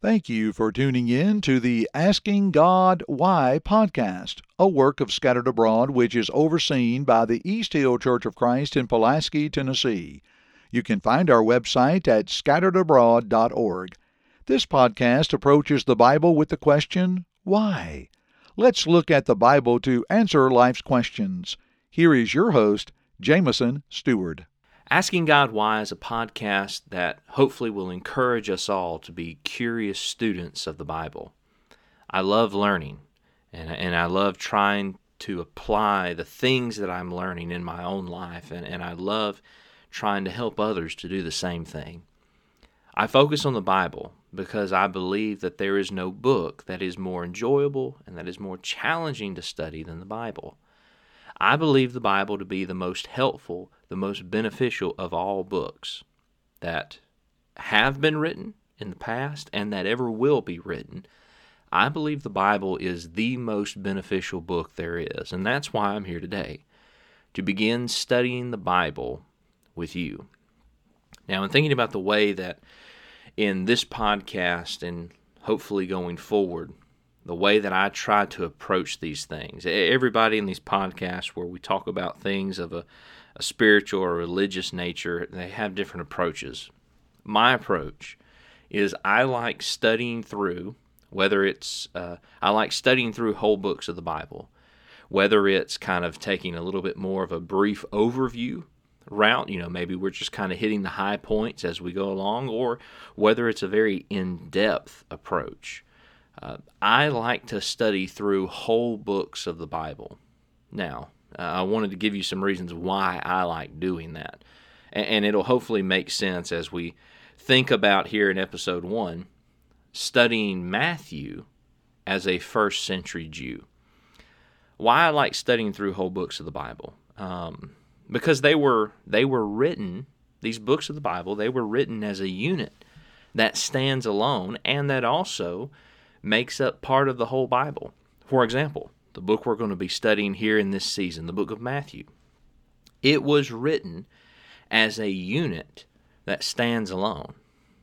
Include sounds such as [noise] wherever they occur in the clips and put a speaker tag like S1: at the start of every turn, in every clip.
S1: Thank you for tuning in to the Asking God Why podcast, a work of Scattered Abroad which is overseen by the East Hill Church of Christ in Pulaski, Tennessee. You can find our website at scatteredabroad.org. This podcast approaches the Bible with the question, Why? Let's look at the Bible to answer life's questions. Here is your host, Jameson Stewart.
S2: Asking God Why is a podcast that hopefully will encourage us all to be curious students of the Bible. I love learning, and, and I love trying to apply the things that I'm learning in my own life, and, and I love trying to help others to do the same thing. I focus on the Bible because I believe that there is no book that is more enjoyable and that is more challenging to study than the Bible. I believe the Bible to be the most helpful, the most beneficial of all books that have been written in the past and that ever will be written. I believe the Bible is the most beneficial book there is, and that's why I'm here today to begin studying the Bible with you. Now, in thinking about the way that in this podcast and hopefully going forward, the way that I try to approach these things. Everybody in these podcasts where we talk about things of a, spiritual or religious nature, they have different approaches. My approach is I like studying through, whether it's, uh, I like studying through whole books of the Bible, whether it's kind of taking a little bit more of a brief overview route, you know, maybe we're just kind of hitting the high points as we go along, or whether it's a very in depth approach uh, I like to study through whole books of the Bible. Now, uh, I wanted to give you some reasons why I like doing that. And, and it'll hopefully make sense as we think about here in episode one studying Matthew as a first century Jew. Why I like studying through whole books of the Bible. Um, because they were they were written these books of the Bible they were written as a unit that stands alone and that also makes up part of the whole Bible. For example, the book we're going to be studying here in this season, the book of Matthew, it was written as a unit that stands alone.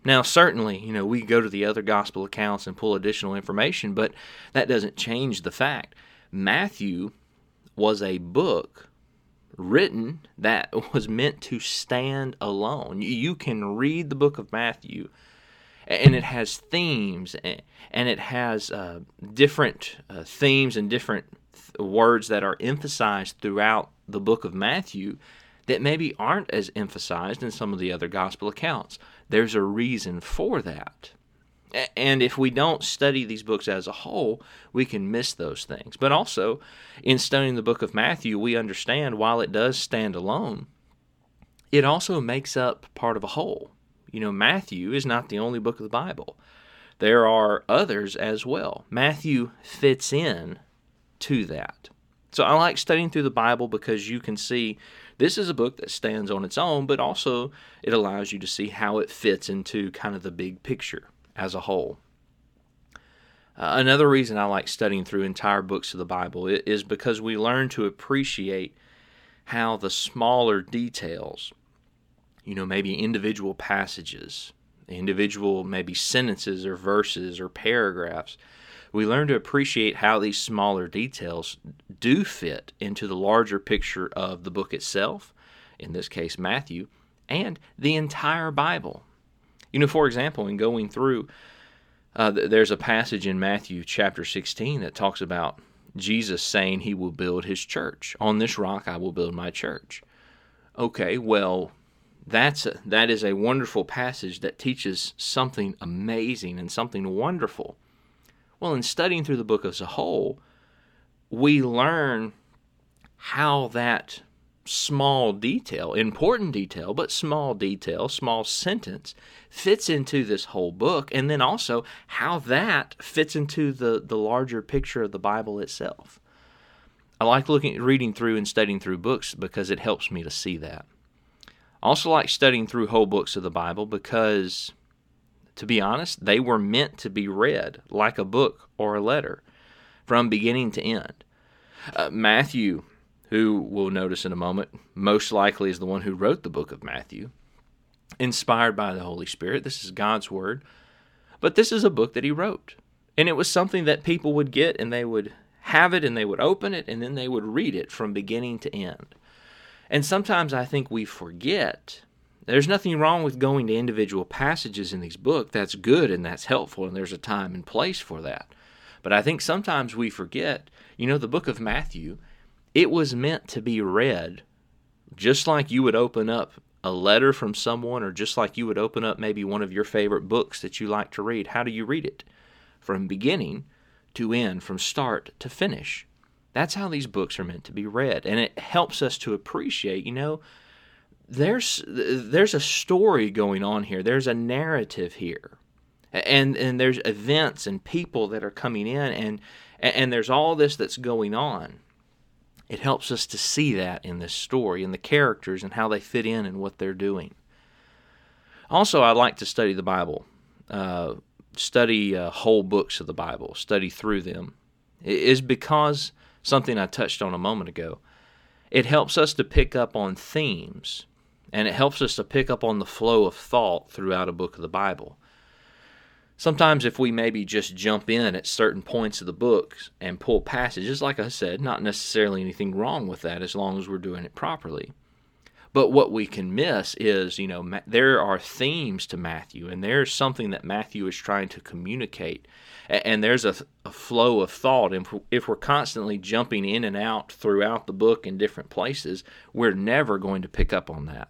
S2: Now, certainly, you know, we go to the other gospel accounts and pull additional information, but that doesn't change the fact. Matthew was a book written that [laughs] was meant to stand alone. You can read the book of Matthew and it has themes and it has uh, different uh, themes and different th- words that are emphasized throughout the book of Matthew that maybe aren't as emphasized in some of the other gospel accounts. There's a reason for that. And if we don't study these books as a whole, we can miss those things. But also, in studying the book of Matthew, we understand while it does stand alone, it also makes up part of a whole. You know, Matthew is not the only book of the Bible. There are others as well. Matthew fits in to that. So I like studying through the Bible because you can see this is a book that stands on its own, but also it allows you to see how it fits into kind of the big picture as a whole. Uh, another reason I like studying through entire books of the Bible is because we learn to appreciate how the smaller details you know, maybe individual passages, individual maybe sentences or verses or paragraphs. We learn to appreciate how these smaller details do fit into the larger picture of the book itself, in this case, Matthew, and the entire Bible. You know, for example, in going through, uh, there's a passage in Matthew chapter 16 that talks about Jesus saying he will build his church. On this rock I will build my church. Okay, well, that's a, that is a wonderful passage that teaches something amazing and something wonderful. Well, in studying through the book as a whole, we learn how that small detail, important detail, but small detail, small sentence fits into this whole book, and then also how that fits into the, the larger picture of the Bible itself. I like looking reading through and studying through books because it helps me to see that. I also like studying through whole books of the Bible because, to be honest, they were meant to be read like a book or a letter from beginning to end. Uh, Matthew, who we'll notice in a moment, most likely is the one who wrote the book of Matthew, inspired by the Holy Spirit. This is God's Word. But this is a book that he wrote. And it was something that people would get and they would have it and they would open it and then they would read it from beginning to end. And sometimes I think we forget. There's nothing wrong with going to individual passages in these books. That's good and that's helpful, and there's a time and place for that. But I think sometimes we forget, you know, the book of Matthew, it was meant to be read just like you would open up a letter from someone, or just like you would open up maybe one of your favorite books that you like to read. How do you read it? From beginning to end, from start to finish. That's how these books are meant to be read. And it helps us to appreciate, you know, there's there's a story going on here. There's a narrative here. And and there's events and people that are coming in and and there's all this that's going on. It helps us to see that in this story and the characters and how they fit in and what they're doing. Also, I like to study the Bible, uh, study uh, whole books of the Bible, study through them. It is because something I touched on a moment ago. It helps us to pick up on themes, and it helps us to pick up on the flow of thought throughout a book of the Bible. Sometimes, if we maybe just jump in at certain points of the book and pull passages, like I said, not necessarily anything wrong with that as long as we're doing it properly. But what we can miss is, you know, there are themes to Matthew, and there's something that Matthew is trying to communicate. And there's a, a flow of thought. And if we're constantly jumping in and out throughout the book in different places, we're never going to pick up on that.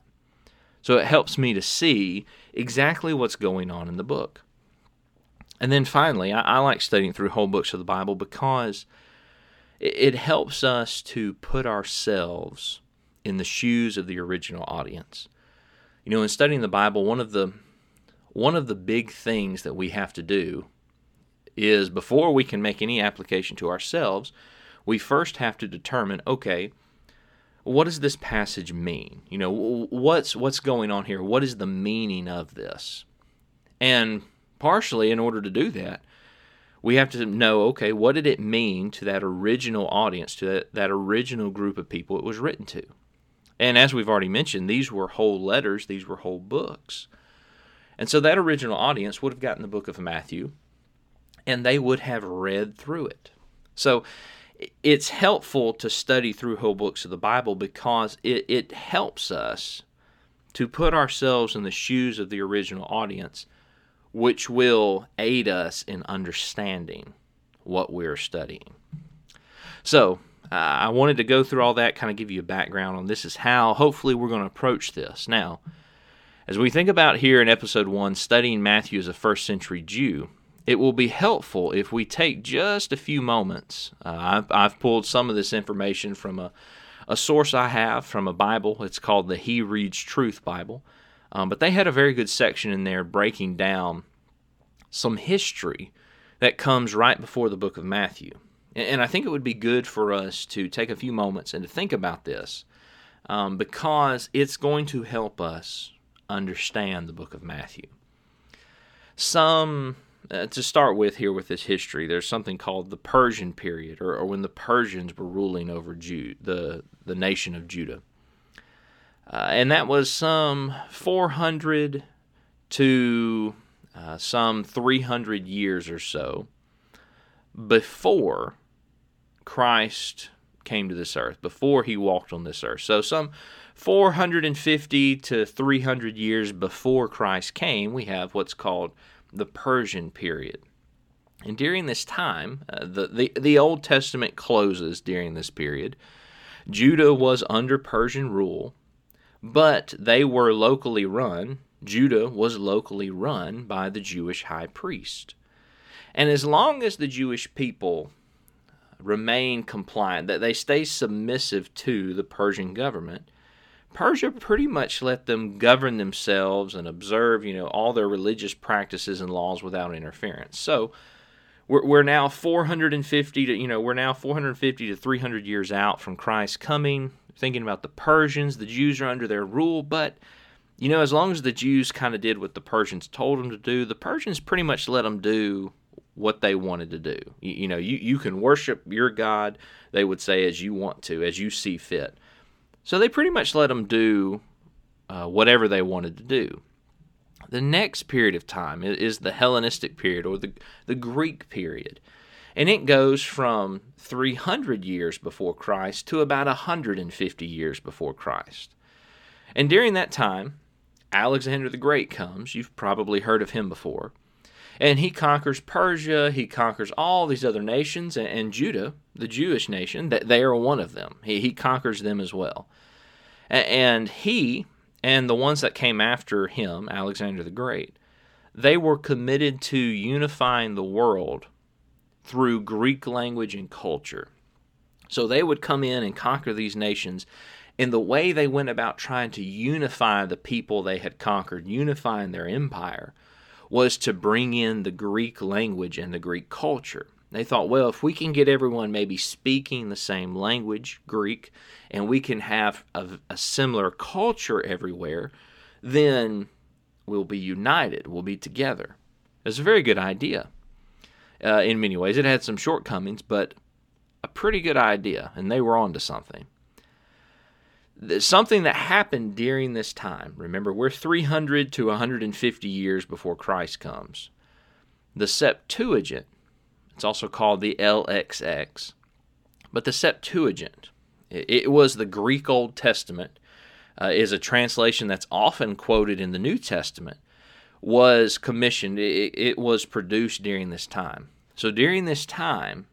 S2: So it helps me to see exactly what's going on in the book. And then finally, I, I like studying through whole books of the Bible because it, it helps us to put ourselves in the shoes of the original audience. You know, in studying the Bible, one of the one of the big things that we have to do is before we can make any application to ourselves, we first have to determine, okay, what does this passage mean? You know, what's what's going on here? What is the meaning of this? And partially in order to do that, we have to know okay, what did it mean to that original audience, to that, that original group of people it was written to? And as we've already mentioned, these were whole letters, these were whole books. And so that original audience would have gotten the book of Matthew and they would have read through it. So it's helpful to study through whole books of the Bible because it, it helps us to put ourselves in the shoes of the original audience which will aid us in understanding what we're studying. So, uh, I wanted to go through all that, kind of give you a background on this is how hopefully we're going to approach this. Now, as we think about here in episode 1, studying Matthew as a first century Jew, it will be helpful if we take just a few moments. Uh, I've, I've, pulled some of this information from a, a source I have from a Bible. It's called the He Reads Truth Bible. Um, but they had a very good section in there breaking down some history that comes right before the book of Matthew. And I think it would be good for us to take a few moments and to think about this um, because it's going to help us understand the book of Matthew. Some, uh, to start with here with this history, there's something called the Persian period, or, or when the Persians were ruling over Jude, the, the nation of Judah. Uh, and that was some 400 to uh, some 300 years or so before Christ came to this earth, before he walked on this earth. So, some 450 to 300 years before Christ came, we have what's called the Persian period. And during this time, uh, the, the, the Old Testament closes during this period. Judah was under Persian rule but they were locally run. Judah was locally run by the Jewish high priest. And as long as the Jewish people remain compliant, that they stay submissive to the Persian government, Persia pretty much let them govern themselves and observe, you know, all their religious practices and laws without interference. So we're, we're now 450 to, you know, we're now 450 to 300 years out from Christ coming thinking about the Persians. The Jews are under their rule, but you know, as long as the Jews kind of did what the Persians told them to do, the Persians pretty much let them do what they wanted to do. You, you, know, you, you can worship your God, they would say, as you want to, as you see fit. So they pretty much let them do uh, whatever they wanted to do. The next period of time is the Hellenistic period or the, the Greek period. And it goes from 300 years before Christ to about 150 years before Christ. And during that time, Alexander the Great comes. You've probably heard of him before. And he conquers Persia, he conquers all these other nations, and, and Judah, the Jewish nation, that they are one of them. He, he conquers them as well. And he and the ones that came after him, Alexander the Great, they were committed to unifying the world through Greek language and culture. So they would come in and conquer these nations. And the way they went about trying to unify the people they had conquered, unifying their empire, was to bring in the Greek language and the Greek culture. They thought, well, if we can get everyone maybe speaking the same language, Greek, and we can have a, a similar culture everywhere, then we'll be united, we'll be together. It's a very good idea uh, in many ways. It had some shortcomings, but a pretty good idea, and they were on to something. Something that happened during this time. Remember, we're 300 to 150 years before Christ comes. The Septuagint, it's also called the LXX, but the Septuagint, it was the Greek Old Testament, uh, is a translation that's often quoted in the New Testament was commissioned, it, it was produced during this time. So during this time,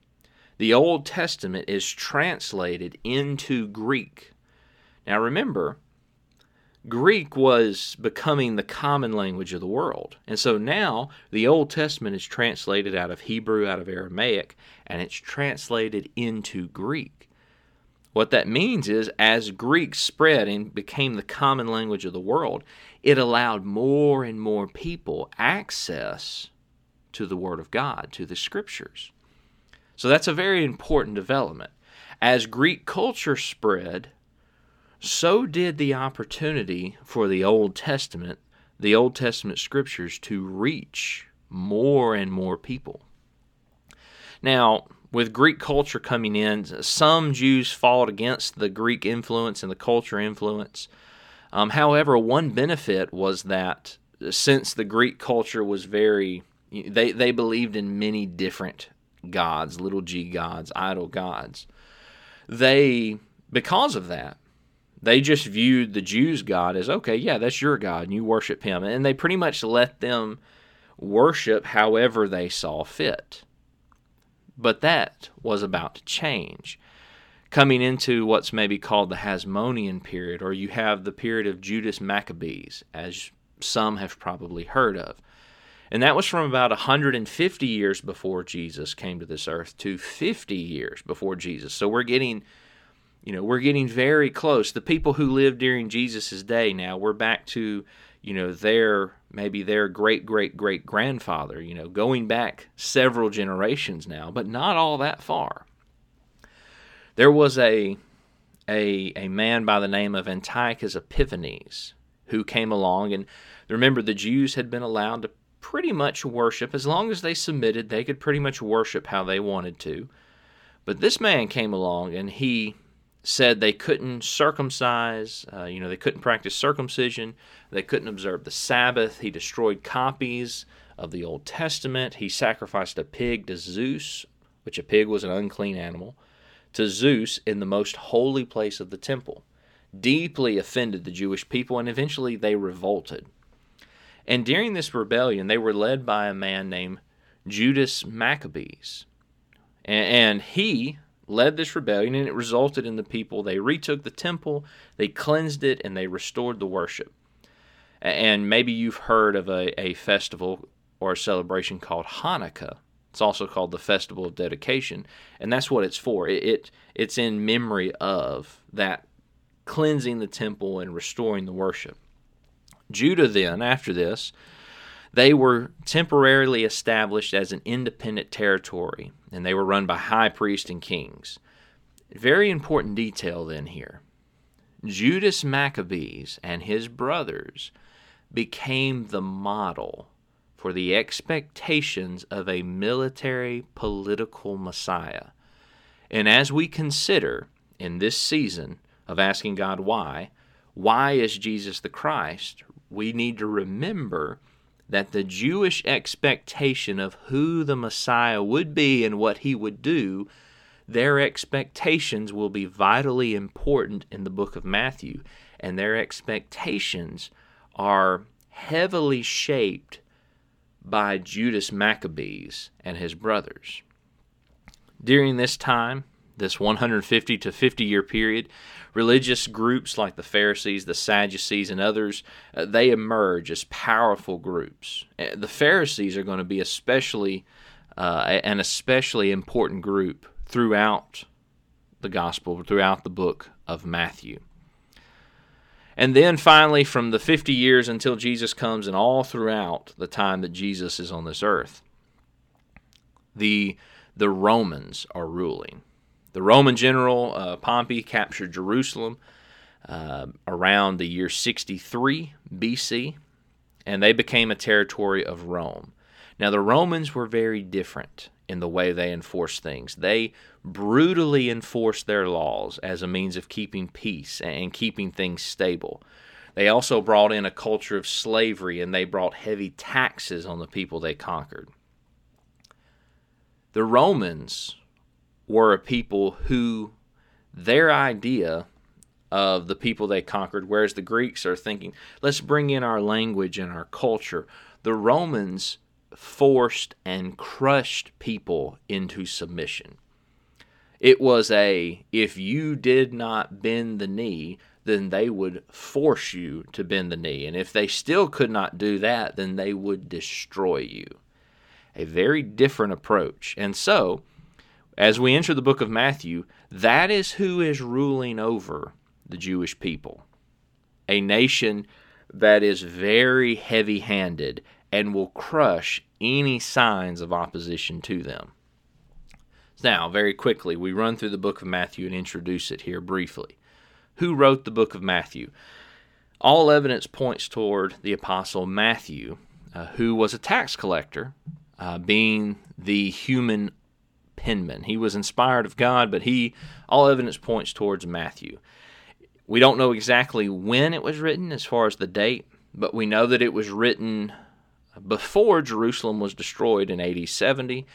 S2: the Old Testament is translated into Greek. Now remember, Greek was becoming the common language of the world. And so now the Old Testament is translated out of Hebrew, out of Aramaic, and it's translated into Greek. What that means is, as Greek spread and became the common language of the world, it allowed more and more people access to the Word of God, to the Scriptures. So that's a very important development. As Greek culture spread, so did the opportunity for the Old Testament, the Old Testament Scriptures, to reach more and more people. Now, with Greek culture coming in, some Jews fought against the Greek influence and the culture influence. Um, however, one benefit was that since the Greek culture was very, they, they believed in many different gods, little g gods, idol gods. They, because of that, they just viewed the Jews' God as okay, yeah, that's your God, and you worship him. And they pretty much let them worship however they saw fit. But that was about to change. Coming into what's maybe called the Hasmonean period, or you have the period of Judas Maccabees, as some have probably heard of. And that was from about 150 years before Jesus came to this earth to 50 years before Jesus. So we're getting you know, we're getting very close. The people who lived during Jesus' day now, we're back to you know, their maybe their great great great grandfather, you know, going back several generations now, but not all that far. There was a a a man by the name of Antiochus Epiphanes who came along and remember the Jews had been allowed to pretty much worship as long as they submitted, they could pretty much worship how they wanted to. But this man came along and he said they couldn't circumcise, uh, you know, they couldn't practice circumcision, they couldn't observe the Sabbath. He destroyed copies of the Old Testament. He sacrificed a pig to Zeus, which a pig was an unclean animal, to Zeus in the most holy place of the temple. Deeply offended the Jewish people, and eventually they revolted. And during this rebellion, they were led by a man named Judas Maccabees. And, he led this rebellion, and it resulted in the people. They retook the temple, they cleansed it, and they restored the worship. And maybe you've heard of a, a festival or a celebration called Hanukkah. It's also called the Festival of Dedication, and that's what it's for. It, it it's in memory of that cleansing the temple and restoring the worship. Judah then, after this, they were temporarily established as an independent territory, and they were run by high priests and kings. Very important detail then here. Judas Maccabees and his brothers became the model for the expectations of a military political Messiah. And as we consider in this season of asking God why, why is Jesus the Christ we need to remember that the Jewish expectation of who the Messiah would be and what he would do, their expectations will be vitally important in the book of Matthew, and their expectations are heavily shaped by Judas Maccabees and his brothers. During this time, this 150 to 50 year period, religious groups like the Pharisees, the Sadducees, and others, uh, they emerge as powerful groups. Uh, the Pharisees are going to be especially uh, an especially important group throughout the gospel, throughout the book of Matthew. And then finally, from the 50 years until Jesus comes, and all throughout the time that Jesus is on this earth, the, the Romans are ruling. The Roman general uh, Pompey captured Jerusalem uh, around the year 63 BC, and they became a territory of Rome. Now, the Romans were very different in the way they enforced things. They brutally enforced their laws as a means of keeping peace and keeping things stable. They also brought in a culture of slavery and they brought heavy taxes on the people they conquered. The Romans were a people who their idea of the people they conquered, whereas the Greeks are thinking, let's bring in our language and our culture. The Romans forced and crushed people into submission. It was a, if you did not bend the knee, then they would force you to bend the knee. And if they still could not do that, then they would destroy you. A very different approach. And so, as we enter the book of Matthew, that is who is ruling over the Jewish people. A nation that is very heavy handed and will crush any signs of opposition to them. Now, very quickly, we run through the book of Matthew and introduce it here briefly. Who wrote the book of Matthew? All evidence points toward the apostle Matthew, uh, who was a tax collector, uh, being the human penman. He was inspired of God, but he all evidence points towards Matthew. We don't know exactly when it was written as far as the date, but we know that it was written before Jerusalem was destroyed in AD 70,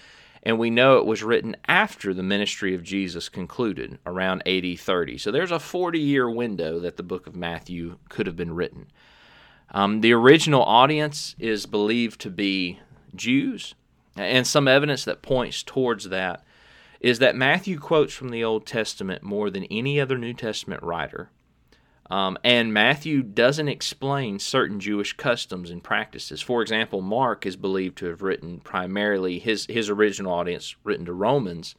S2: and we know it was written after the ministry of Jesus concluded around AD 30. So there's a 40 year window that the book of Matthew could have been written. Um, the original audience is believed to be Jews, and some evidence that points towards that is that Matthew quotes from the Old Testament more than any other New Testament writer. Um, and Matthew doesn't explain certain Jewish customs and practices. For example, Mark is believed to have written primarily his, his original audience, written to Romans.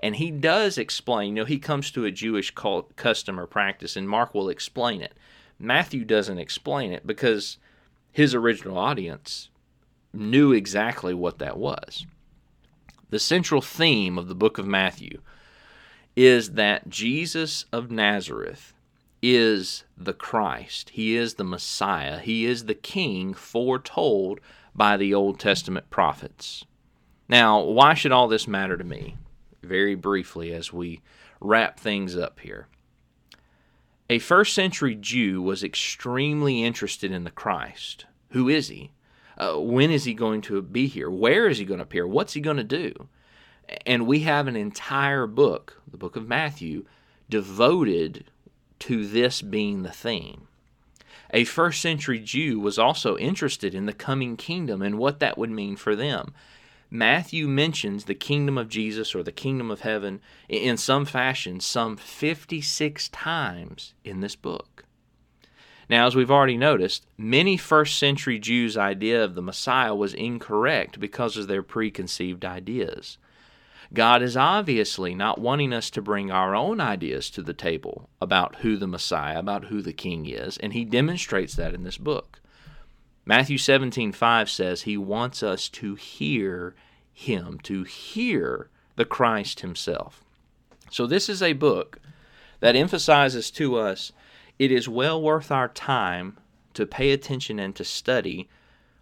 S2: And he does explain, you know, he comes to a Jewish custom or practice, and Mark will explain it. Matthew doesn't explain it because his original audience knew exactly what that was. The central theme of the book of Matthew is that Jesus of Nazareth is the Christ. He is the Messiah. He is the King foretold by the Old Testament prophets. Now, why should all this matter to me? Very briefly, as we wrap things up here. A first century Jew was extremely interested in the Christ. Who is he? Uh, when is he going to be here? Where is he going to appear? What's he going to do? And we have an entire book, the book of Matthew, devoted to this being the theme. A first century Jew was also interested in the coming kingdom and what that would mean for them. Matthew mentions the kingdom of Jesus or the kingdom of heaven in some fashion some 56 times in this book. Now, as we've already noticed, many first century Jews' idea of the Messiah was incorrect because of their preconceived ideas. God is obviously not wanting us to bring our own ideas to the table about who the Messiah, about who the King is, and he demonstrates that in this book. Matthew 17:5 says he wants us to hear him, to hear the Christ himself. So this is a book that emphasizes to us it is well worth our time to pay attention and to study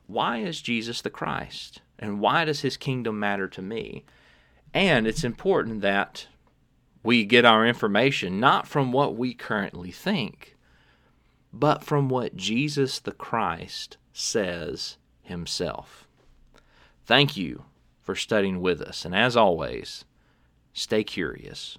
S2: why is Jesus the Christ and why does his kingdom matter to me? And it's important that we get our information not from what we currently think, but from what Jesus the Christ says himself. Thank you for studying with us, and as always, stay curious.